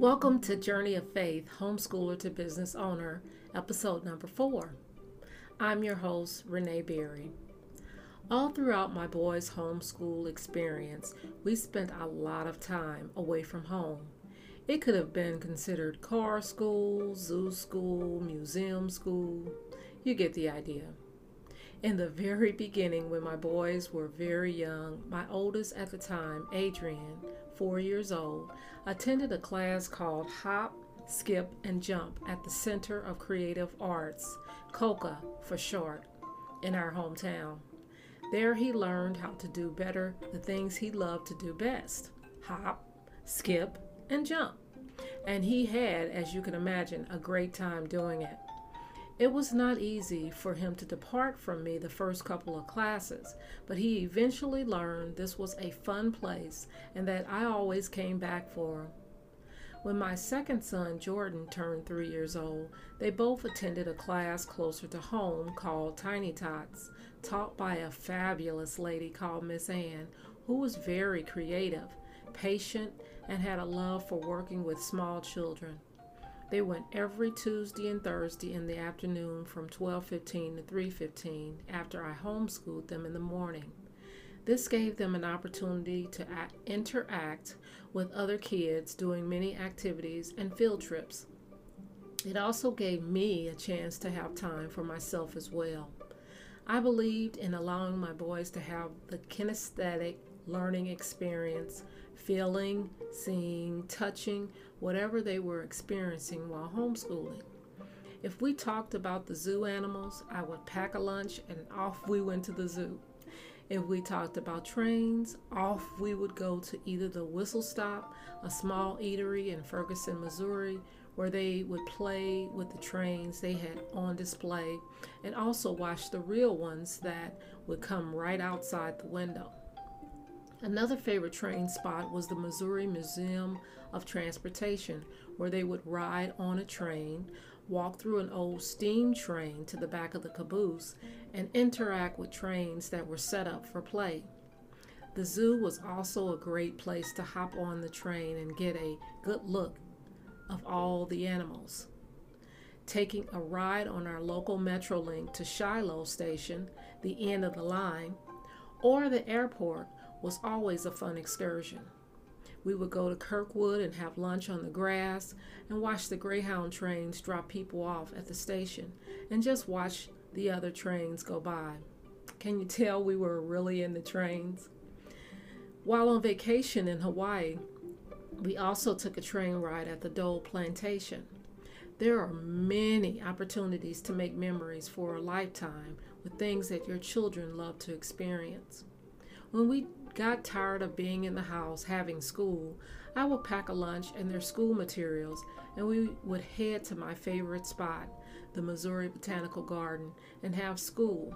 Welcome to Journey of Faith, Homeschooler to Business Owner, episode number four. I'm your host, Renee Barry. All throughout my boys' homeschool experience, we spent a lot of time away from home. It could have been considered car school, zoo school, museum school. You get the idea. In the very beginning, when my boys were very young, my oldest at the time, Adrian, four years old, attended a class called Hop, Skip, and Jump at the Center of Creative Arts, COCA for short, in our hometown. There he learned how to do better the things he loved to do best hop, skip, and jump. And he had, as you can imagine, a great time doing it. It was not easy for him to depart from me the first couple of classes, but he eventually learned this was a fun place and that I always came back for him. When my second son, Jordan, turned three years old, they both attended a class closer to home called Tiny Tots, taught by a fabulous lady called Miss Ann, who was very creative, patient, and had a love for working with small children. They went every Tuesday and Thursday in the afternoon from 12:15 to 3:15 after I homeschooled them in the morning. This gave them an opportunity to act, interact with other kids doing many activities and field trips. It also gave me a chance to have time for myself as well. I believed in allowing my boys to have the kinesthetic learning experience, feeling, seeing, touching, whatever they were experiencing while homeschooling. If we talked about the zoo animals, I would pack a lunch and off we went to the zoo. If we talked about trains, off we would go to either the Whistle Stop, a small eatery in Ferguson, Missouri, where they would play with the trains they had on display and also watch the real ones that would come right outside the window. Another favorite train spot was the Missouri Museum of Transportation, where they would ride on a train, walk through an old steam train to the back of the caboose, and interact with trains that were set up for play. The zoo was also a great place to hop on the train and get a good look of all the animals. Taking a ride on our local Metrolink to Shiloh Station, the end of the line, or the airport was always a fun excursion. We would go to Kirkwood and have lunch on the grass and watch the Greyhound trains drop people off at the station and just watch the other trains go by. Can you tell we were really in the trains? While on vacation in Hawaii, we also took a train ride at the Dole Plantation. There are many opportunities to make memories for a lifetime with things that your children love to experience. When we got tired of being in the house having school, I would pack a lunch and their school materials, and we would head to my favorite spot, the Missouri Botanical Garden, and have school.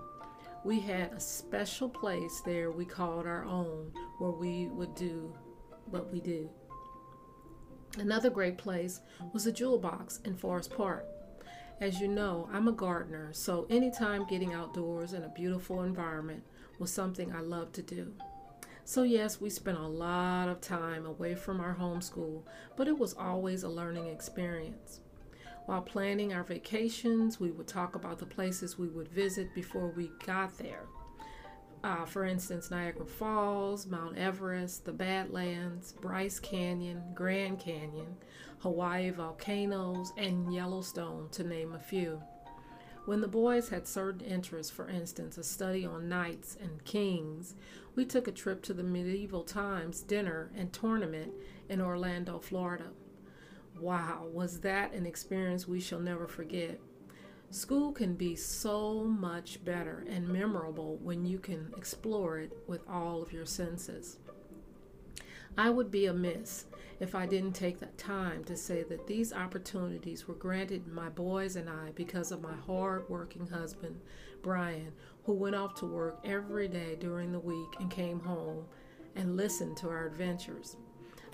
We had a special place there we called our own where we would do what we do. Another great place was the Jewel Box in Forest Park. As you know, I'm a gardener, so anytime getting outdoors in a beautiful environment was something I loved to do. So, yes, we spent a lot of time away from our homeschool, but it was always a learning experience. While planning our vacations, we would talk about the places we would visit before we got there. Uh, for instance, Niagara Falls, Mount Everest, the Badlands, Bryce Canyon, Grand Canyon, Hawaii volcanoes, and Yellowstone, to name a few. When the boys had certain interests, for instance, a study on knights and kings, we took a trip to the medieval times dinner and tournament in Orlando, Florida. Wow, was that an experience we shall never forget? School can be so much better and memorable when you can explore it with all of your senses. I would be amiss if I didn't take the time to say that these opportunities were granted my boys and I because of my hard working husband, Brian, who went off to work every day during the week and came home and listened to our adventures.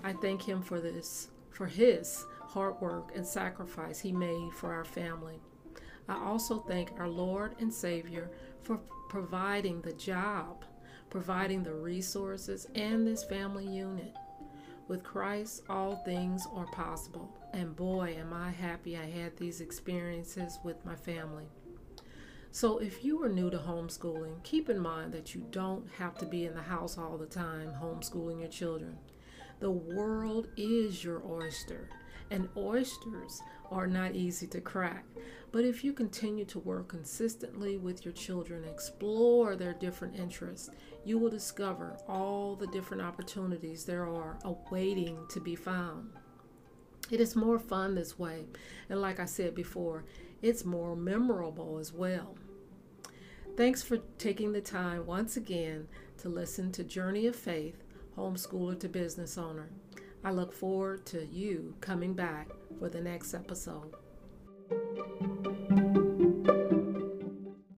I thank him for this for his hard work and sacrifice he made for our family. I also thank our Lord and Savior for providing the job, providing the resources, and this family unit. With Christ, all things are possible. And boy, am I happy I had these experiences with my family. So, if you are new to homeschooling, keep in mind that you don't have to be in the house all the time homeschooling your children. The world is your oyster, and oysters are not easy to crack. But if you continue to work consistently with your children, explore their different interests, you will discover all the different opportunities there are awaiting to be found. It is more fun this way, and like I said before, it's more memorable as well. Thanks for taking the time once again to listen to Journey of Faith, Homeschooler to Business Owner. I look forward to you coming back for the next episode.